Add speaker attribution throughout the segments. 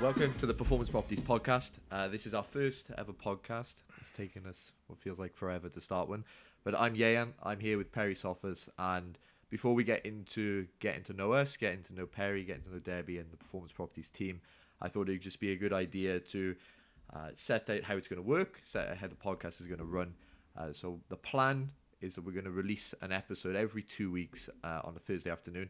Speaker 1: Welcome to the Performance Properties Podcast. Uh, this is our first ever podcast. It's taken us what feels like forever to start one. But I'm Yayan. I'm here with Peri Sophos. And before we get into getting to know us, getting to know Peri, getting to know Debbie and the Performance Properties team, I thought it would just be a good idea to uh, set out how it's going to work, set out how the podcast is going to run. Uh, so the plan is that we're going to release an episode every two weeks uh, on a Thursday afternoon.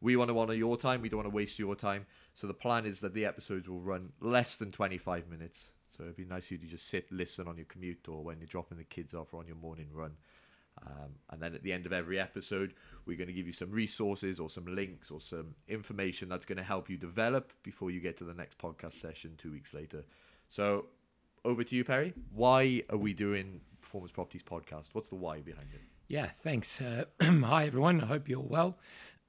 Speaker 1: We want to honor your time. We don't want to waste your time. So the plan is that the episodes will run less than 25 minutes. So it'd be nice for you to just sit, listen on your commute or when you're dropping the kids off or on your morning run. Um, and then at the end of every episode, we're going to give you some resources or some links or some information that's going to help you develop before you get to the next podcast session two weeks later. So over to you, Peri. Why are we doing Performance Properties Podcast? What's the why behind it?
Speaker 2: Yeah, thanks. Uh, hi, everyone. I hope you're well.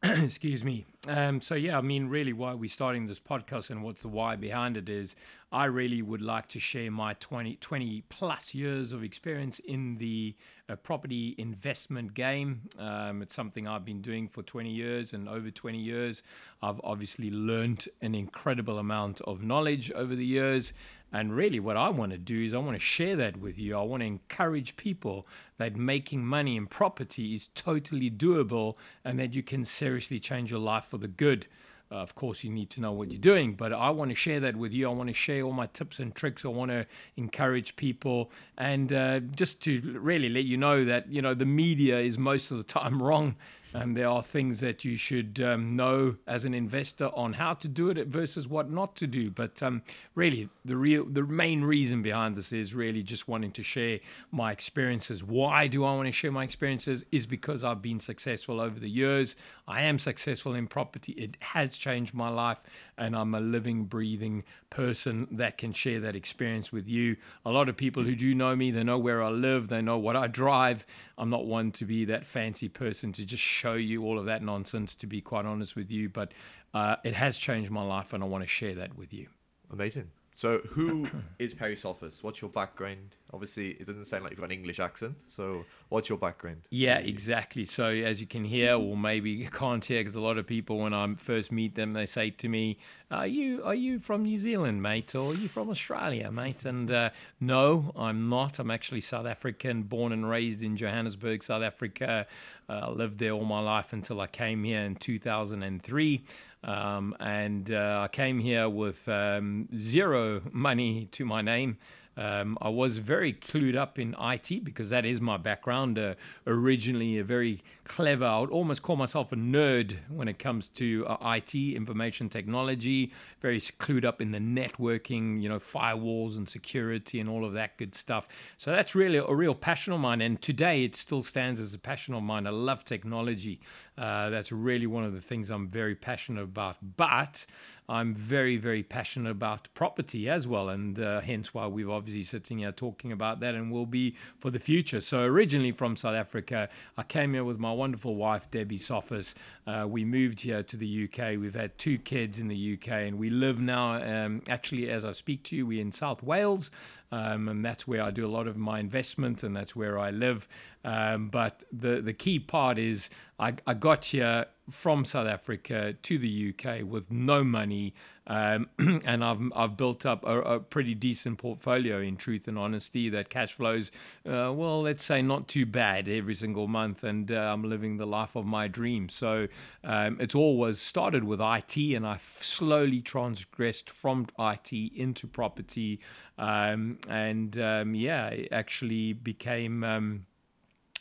Speaker 2: Excuse me. Um, so, yeah, I mean, really, why we're starting this podcast and what's the why behind it is I really would like to share my 20, 20 plus years of experience in the uh, property investment game. Um, it's something I've been doing for 20 years and over 20 years. I've obviously learned an incredible amount of knowledge over the years. And really, what I want to do is I want to share that with you. I want to encourage people that making money in property is totally doable and that you can seriously change your life for the good. Uh, of course, you need to know what you're doing, but I want to share that with you. I want to share all my tips and tricks. I want to encourage people and uh, just to really let you know that you know the media is most of the time wrong and there are things that you should um, know as an investor on how to do it versus what not to do. But um, really, the real, the main reason behind this is really just wanting to share my experiences. Why do I want to share my experiences? Is because I've been successful over the years. I am successful in property. It has changed my life, and I'm a living, breathing person that can share that experience with you. A lot of people who do know me, they know where I live, they know what I drive. I'm not one to be that fancy person to just show you all of that nonsense, to be quite honest with you. But uh, it has changed my life, and I want to share that with you.
Speaker 1: Amazing. So, who is Peri Sophos? What's your background? Obviously, it doesn't sound like you've got an English accent. So, what's your background?
Speaker 2: Yeah, exactly. So, as you can hear, or maybe you can't hear, because a lot of people, when I first meet them, they say to me, "Are you are you from New Zealand, mate, or are you from Australia, mate?" And uh, no, I'm not. I'm actually South African, born and raised in Johannesburg, South Africa. Uh, I lived there all my life until I came here in 2003. Um, and uh, I came here with um, zero money to my name. Um, I was very clued up in IT because that is my background. Uh, originally, a very clever, I would almost call myself a nerd when it comes to uh, IT, information technology, very clued up in the networking, you know, firewalls and security and all of that good stuff. So that's really a real passion of mine. And today it still stands as a passion of mine. I love technology. Uh, that's really one of the things I'm very passionate about. But I'm very, very passionate about property as well. And uh, hence why we've obviously sitting here talking about that and will be for the future. So, originally from South Africa, I came here with my wonderful wife, Debbie Sophos. Uh, we moved here to the UK. We've had two kids in the UK, and we live now, um, actually, as I speak to you, we're in South Wales, um, and that's where I do a lot of my investment, and that's where I live. Um, but the, the key part is I, I got here from South Africa to the UK with no money, um, and I've I've built up a, a, pretty decent portfolio in truth and honesty that cash flows, uh, well, let's say not too bad every single month, and uh, I'm living the life of my dreams. So um, it's always started with IT, and I slowly transgressed from IT into property, um, and um, yeah, it actually became um,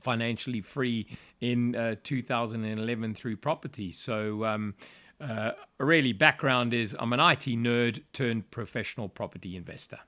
Speaker 2: financially free in uh, 2011 through property. So, um, uh, really, background is I'm an IT nerd turned professional property investor.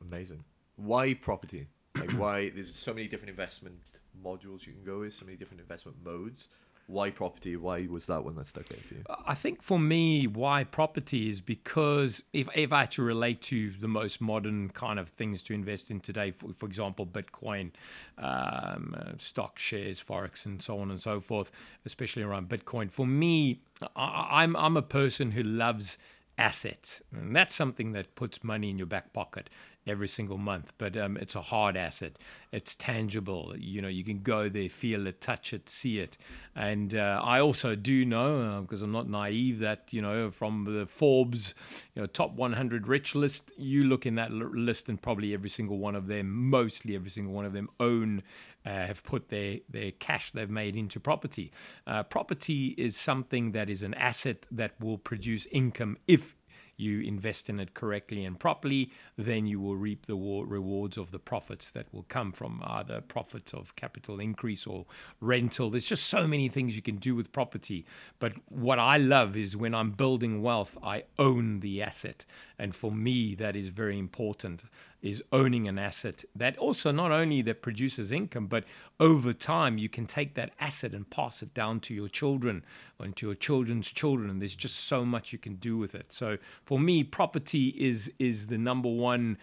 Speaker 1: Amazing. Why property? Like, why? There's so many different investment modules you can go with, so many different investment modes why property? Why was that one that stuck out for you?
Speaker 2: I think for me, why property is because if, if I had to relate to the most modern kind of things to invest in today, for, for example, Bitcoin, um, uh, stock shares, Forex, and so on and so forth, especially around Bitcoin, for me, I, I'm, I'm a person who loves assets. And that's something that puts money in your back pocket every single month. But um, it's a hard asset. It's tangible. You know, you can go there, feel it, touch it, see it. And uh, I also do know, because uh, I'm not naive, that you know from the Forbes, you know, top 100 rich list, you look in that list, and probably every single one of them, mostly every single one of them, own uh, have put their, their cash they've made into property. Uh, property is something that is an asset that will produce income if you invest in it correctly and properly, then you will reap the rewards of the profits that will come from either profits of capital increase or rental. There's just so many things you can do with property. But what I love is when I'm building wealth, I own the asset. And for me, that is very important is owning an asset that also not only that produces income, but over time you can take that asset and pass it down to your children and to your children's children. And there's just so much you can do with it. So for me, property is is the number one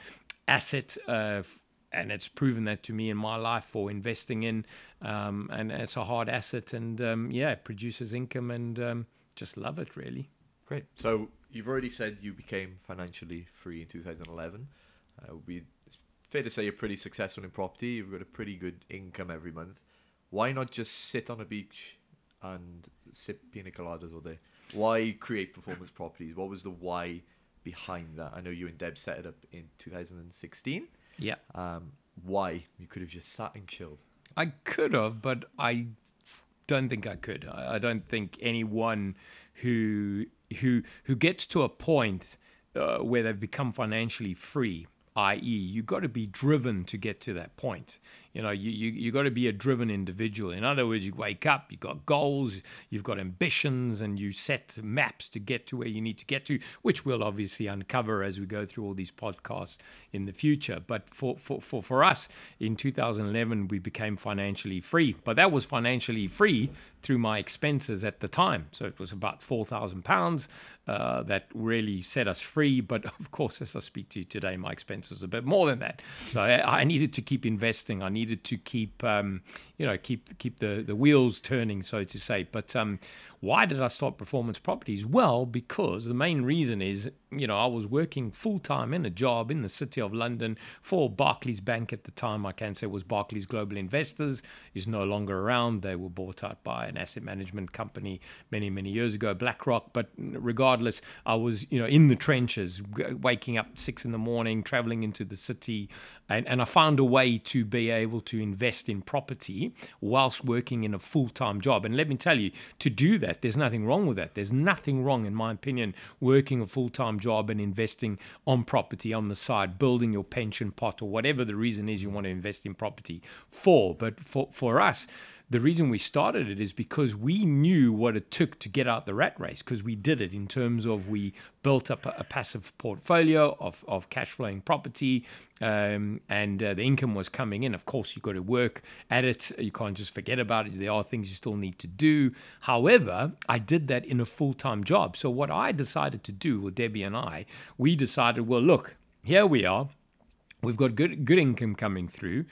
Speaker 2: asset. Uh, and it's proven that to me in my life for investing in, um, and it's a hard asset, and um, yeah, it produces income, and um, just love it really.
Speaker 1: Great. So you've already said you became financially free in 2011. Uh, we, it's fair to say you're pretty successful in property. You've got a pretty good income every month. Why not just sit on a beach and sip pina coladas all day? Why create performance properties? What was the why behind that? I know you and Deb set it up in 2016.
Speaker 2: Yeah.
Speaker 1: Um, why? You could have just sat and chilled.
Speaker 2: I could have, but I don't think I could. I don't think anyone who who who gets to a point uh, where they've become financially free i.e., you've got to be driven to get to that point. You know, you, you, you got to be a driven individual. In other words, you wake up, you've got goals, you've got ambitions, and you set maps to get to where you need to get to, which we'll obviously uncover as we go through all these podcasts in the future. But for, for, for, for us, in 2011, we became financially free. But that was financially free through my expenses at the time. So it was about £4,000 uh, that really set us free. But of course, as I speak to you today, my expenses are a bit more than that. So I, I needed to keep investing. I to keep, um, you know, keep keep the, the wheels turning, so to say. But um, why did I stop performance properties? Well, because the main reason is, you know, I was working full time in a job in the city of London for Barclays Bank at the time. I can say was Barclays Global Investors, is no longer around. They were bought out by an asset management company many, many years ago, BlackRock. But regardless, I was, you know, in the trenches, waking up six in the morning, traveling into the city, and, and I found a way to be able to invest in property whilst working in a full time job. And let me tell you, to do that that. There's nothing wrong with that. There's nothing wrong, in my opinion, working a full time job and investing on property on the side, building your pension pot or whatever the reason is you want to invest in property for. But for, for us, the reason we started it is because we knew what it took to get out the rat race because we did it in terms of we built up a, a passive portfolio of, of cash flowing property um, and uh, the income was coming in. Of course, you've got to work at it. You can't just forget about it. There are things you still need to do. However, I did that in a full time job. So, what I decided to do with Debbie and I, we decided, well, look, here we are. We've got good, good income coming through.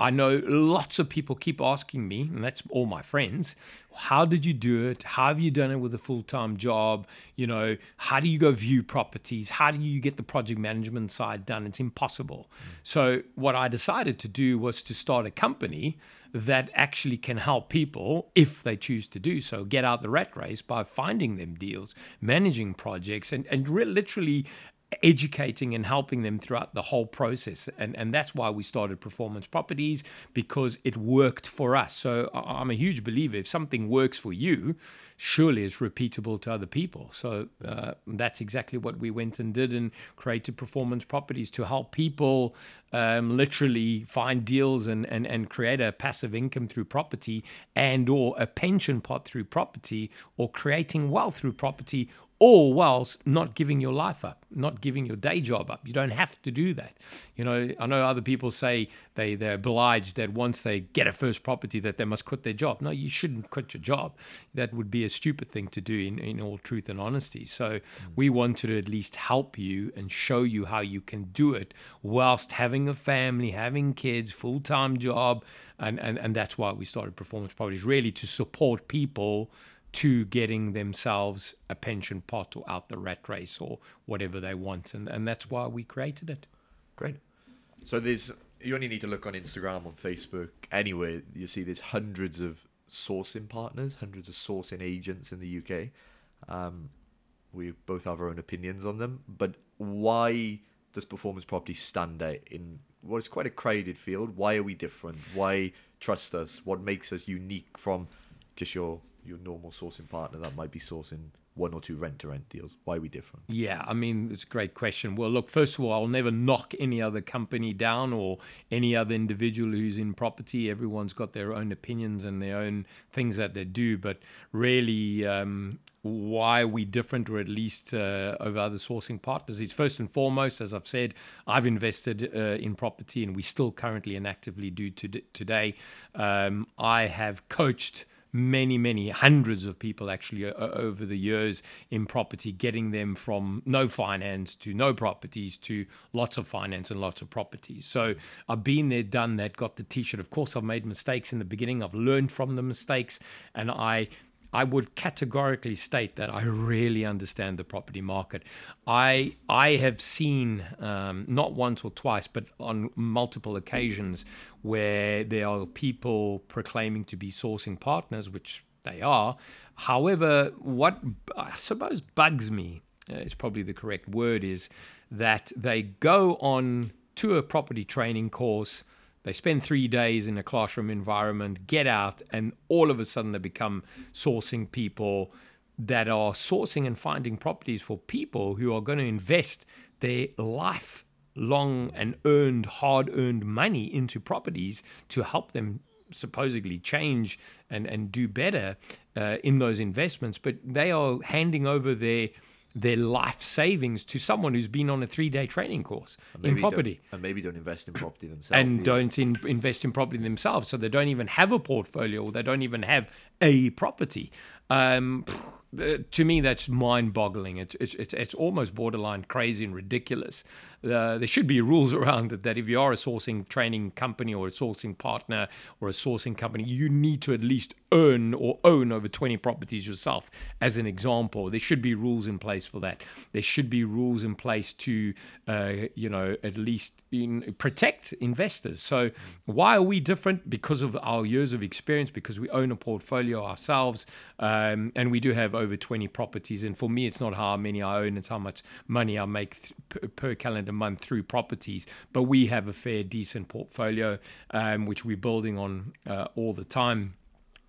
Speaker 2: I know lots of people keep asking me, and that's all my friends, how did you do it? How have you done it with a full time job? You know, how do you go view properties? How do you get the project management side done? It's impossible. Mm. So, what I decided to do was to start a company that actually can help people if they choose to do so get out the rat race by finding them deals managing projects and, and re- literally educating and helping them throughout the whole process. And, and that's why we started Performance Properties because it worked for us. So I'm a huge believer if something works for you, surely it's repeatable to other people. So uh, that's exactly what we went and did and created Performance Properties to help people um, literally find deals and, and, and create a passive income through property and or a pension pot through property or creating wealth through property all whilst not giving your life up, not giving your day job up. You don't have to do that. You know, I know other people say they, they're obliged that once they get a first property that they must quit their job. No, you shouldn't quit your job. That would be a stupid thing to do in, in all truth and honesty. So mm. we wanted to at least help you and show you how you can do it whilst having a family, having kids, full-time job. And, and, and that's why we started Performance Properties, really to support people to getting themselves a pension pot or out the rat race or whatever they want. And, and that's why we created it.
Speaker 1: Great. So there's you only need to look on Instagram, on Facebook, anywhere you see there's hundreds of sourcing partners, hundreds of sourcing agents in the UK. Um, we both have our own opinions on them, but why does performance property stand out in what is quite a crowded field? Why are we different? Why trust us? What makes us unique from just your your normal sourcing partner that might be sourcing one or two rent to rent deals? Why are we different?
Speaker 2: Yeah, I mean, it's a great question. Well, look, first of all, I'll never knock any other company down or any other individual who's in property. Everyone's got their own opinions and their own things that they do. But really, um, why are we different, or at least uh, over other sourcing partners? It's first and foremost, as I've said, I've invested uh, in property and we still currently and actively do to today. Um, I have coached many, many hundreds of people actually uh, over the years in property, getting them from no finance to no properties to lots of finance and lots of properties. So I've been there, done that, got the t shirt. Of course, I've made mistakes in the beginning, I've learned from the mistakes, and I I would categorically state that I really understand the property market. I I have seen um, not once or twice, but on multiple occasions where there are people proclaiming to be sourcing partners, which they are. However, what I suppose bugs me uh, is probably the correct word is that they go on to a property training course they spend three days in a classroom environment, get out, and all of a sudden they become sourcing people that are sourcing and finding properties for people who are going to invest their life long and earned, hard earned money into properties to help them supposedly change and, and do better uh, in those investments. But they are handing over their their life savings to someone who's been on a three day training course in property.
Speaker 1: And maybe don't invest in property themselves.
Speaker 2: And either. don't in, invest in property themselves. So they don't even have a portfolio or they don't even have a property. Um, to me, that's mind boggling. It's, it's, it's, it's almost borderline crazy and ridiculous uh, there should be rules around it that if you are a sourcing training company or a sourcing partner or a sourcing company, you need to at least earn or own over 20 properties yourself, as an example. There should be rules in place for that. There should be rules in place to, uh, you know, at least in, protect investors. So, why are we different? Because of our years of experience, because we own a portfolio ourselves, um, and we do have over 20 properties. And for me, it's not how many I own, it's how much money I make th- per, calendar month through properties, but we have a fair, decent portfolio, um, which we're building on uh, all the time.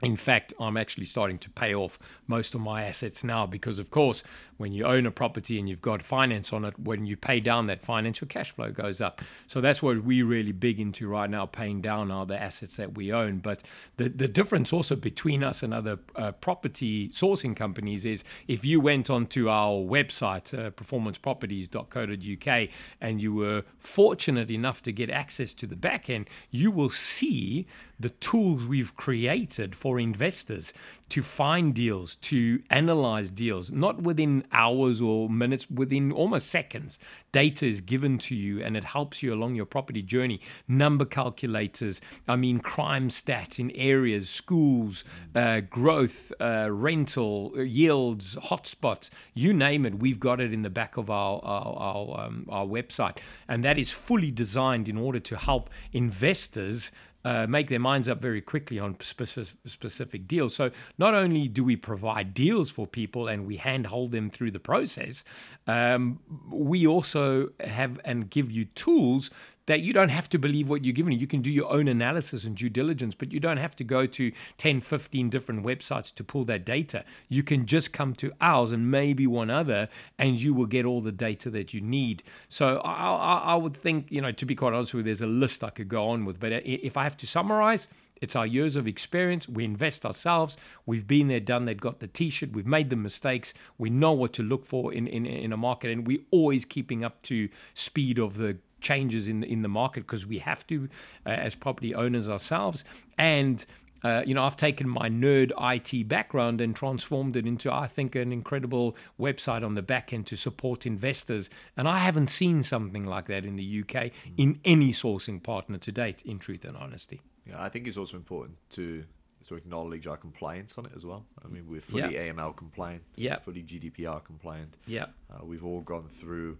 Speaker 2: In fact, I'm actually starting to pay off most of my assets now because, of course, when you own a property and you've got finance on it, when you pay down that financial cash flow goes up. So that's what we're really big into right now, paying down all the assets that we own. But the, the difference also between us and other uh, property sourcing companies is if you went onto our website, uh, performanceproperties.co.uk, and you were fortunate enough to get access to the back end, you will see the tools we've created for investors to find deals, to analyze deals, not within hours or minutes, within almost seconds. Data is given to you and it helps you along your property journey. Number calculators, I mean, crime stats in areas, schools, uh, growth, uh, rental, yields, hotspots, you name it, we've got it in the back of our, our, our, um, our website. And that is fully designed in order to help investors uh, make their minds up very quickly on specific, specific deals. So not only do we provide deals for people and we handhold them through the process, um, we also have and give you tools that you don't have to believe what you're given. You can do your own analysis and due diligence, but you don't have to go to 10, 15 different websites to pull that data. You can just come to ours and maybe one other, and you will get all the data that you need. So I, I, I would think, you know, to be quite honest with you, there's a list I could go on with, but if I have to summarize, it's our years of experience. We invest ourselves. We've been there, done that, got the t shirt. We've made the mistakes. We know what to look for in, in, in a market, and we're always keeping up to speed of the changes in the, in the market because we have to uh, as property owners ourselves and uh, you know, I've taken my nerd IT background and transformed it into, I think, an incredible website on the back end to support investors. And I haven't seen something like that in the UK in any sourcing partner to date, in truth and honesty.
Speaker 1: Yeah, I think it's also important to to acknowledge our compliance on it as well. I mean, we're fully AML compliant,
Speaker 2: Yeah.
Speaker 1: fully GDPR compliant.
Speaker 2: Yeah.
Speaker 1: Uh, we've all gone through.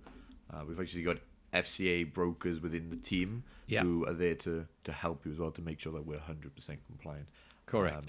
Speaker 1: Uh, we've actually got FCA brokers within the team
Speaker 2: Yeah.
Speaker 1: who are there to to help you as well to make sure that we're 100% compliant.
Speaker 2: Correct.
Speaker 1: Um,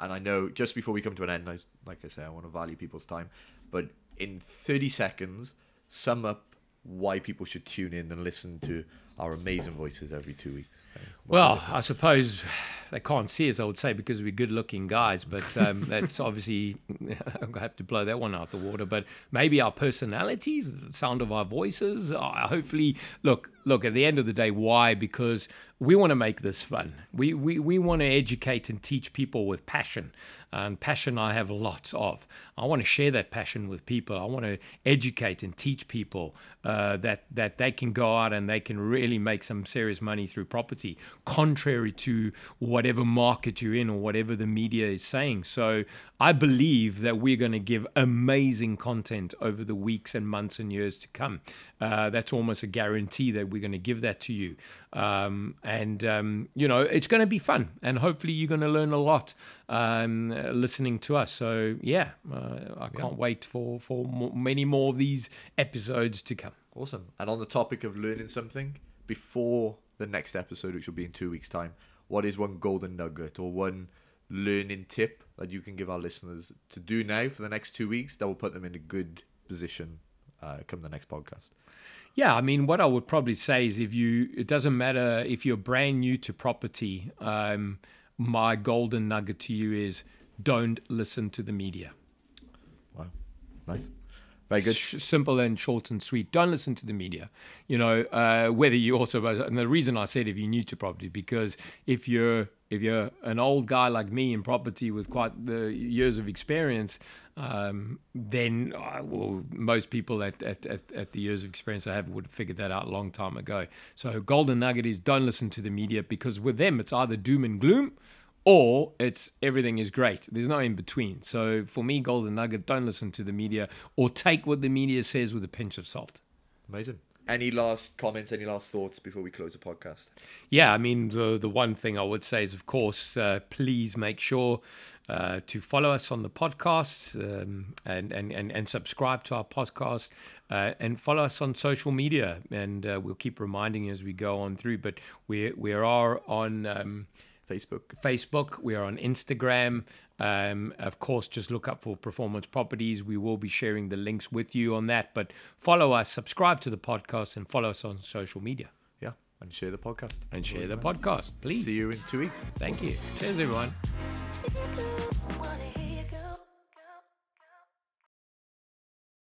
Speaker 1: and I know just before we come to an end, I, like I say, I want to value people's time. But in 30 seconds, sum up why people should tune in and listen to our amazing voices every two weeks. What's
Speaker 2: Well. I suppose they can't see us, I would say, because we're good looking guys, but um, that's obviously, to have to blow that one out the water. But maybe our personalities, the sound of our voices, hopefully, look, look, at the end of the day, why? Because we want to make this fun. We, we, we want to educate and teach people with passion. And passion I have lots of. I want to share that passion with people. I want to educate and teach people uh, that, that they can go out and they can really make some serious money through property, contrary to whatever market you're in or whatever the media is saying. So I believe that we're going to give amazing content over the weeks and months and years to come. Uh, that's almost a guarantee that we're going to give that to you. Um, and, um, you know, it's going to be fun. And hopefully you're going to learn a lot um, listening to us. So, yeah, uh, I can't wait for, for many more of these episodes to come.
Speaker 1: Awesome. And on the topic of learning something, before the next episode, which will be in two weeks' time, what is one golden nugget or one learning tip that you can give our listeners to do now for the next two weeks that will put them in a good position uh, come the next podcast?
Speaker 2: Yeah, I mean, what I would probably say is if you, it doesn't matter if you're brand new to property, um, my golden nugget to you is don't listen to the media.
Speaker 1: Wow. Nice. Very good.
Speaker 2: Sh- simple and short and sweet. Don't listen to the media. You know, uh, whether you also, and the reason I said if you're new to property, because if you're if you're an old guy like me in property with quite the years of experience, um, then uh, well, most people at, at, at, at the years of experience I have would have figured that out a long time ago. So golden nugget is don't listen to the media because with them it's either doom and gloom or it's everything is great. There's no in between. So for me, golden nugget, don't listen to the media or take what the media says with a pinch of salt.
Speaker 1: Amazing. Any last comments, any last thoughts before we close the podcast?
Speaker 2: Yeah, I mean, the, the one thing I would say is, of course, uh, please make sure uh, to follow us on the podcast um, and, and, and, and subscribe to our podcast uh, and follow us on social media. And uh, we'll keep reminding you as we go on through. But we, we are on. Um,
Speaker 1: Facebook.
Speaker 2: Facebook. We are on Instagram. Um, of course, just look up for Performance Properties. We will be sharing the links with you on that. But follow us, subscribe to the podcast, and follow us on social media.
Speaker 1: Yeah. And share the podcast.
Speaker 2: And share the podcast, please.
Speaker 1: See you in two weeks.
Speaker 2: Thank you. Cheers, everyone.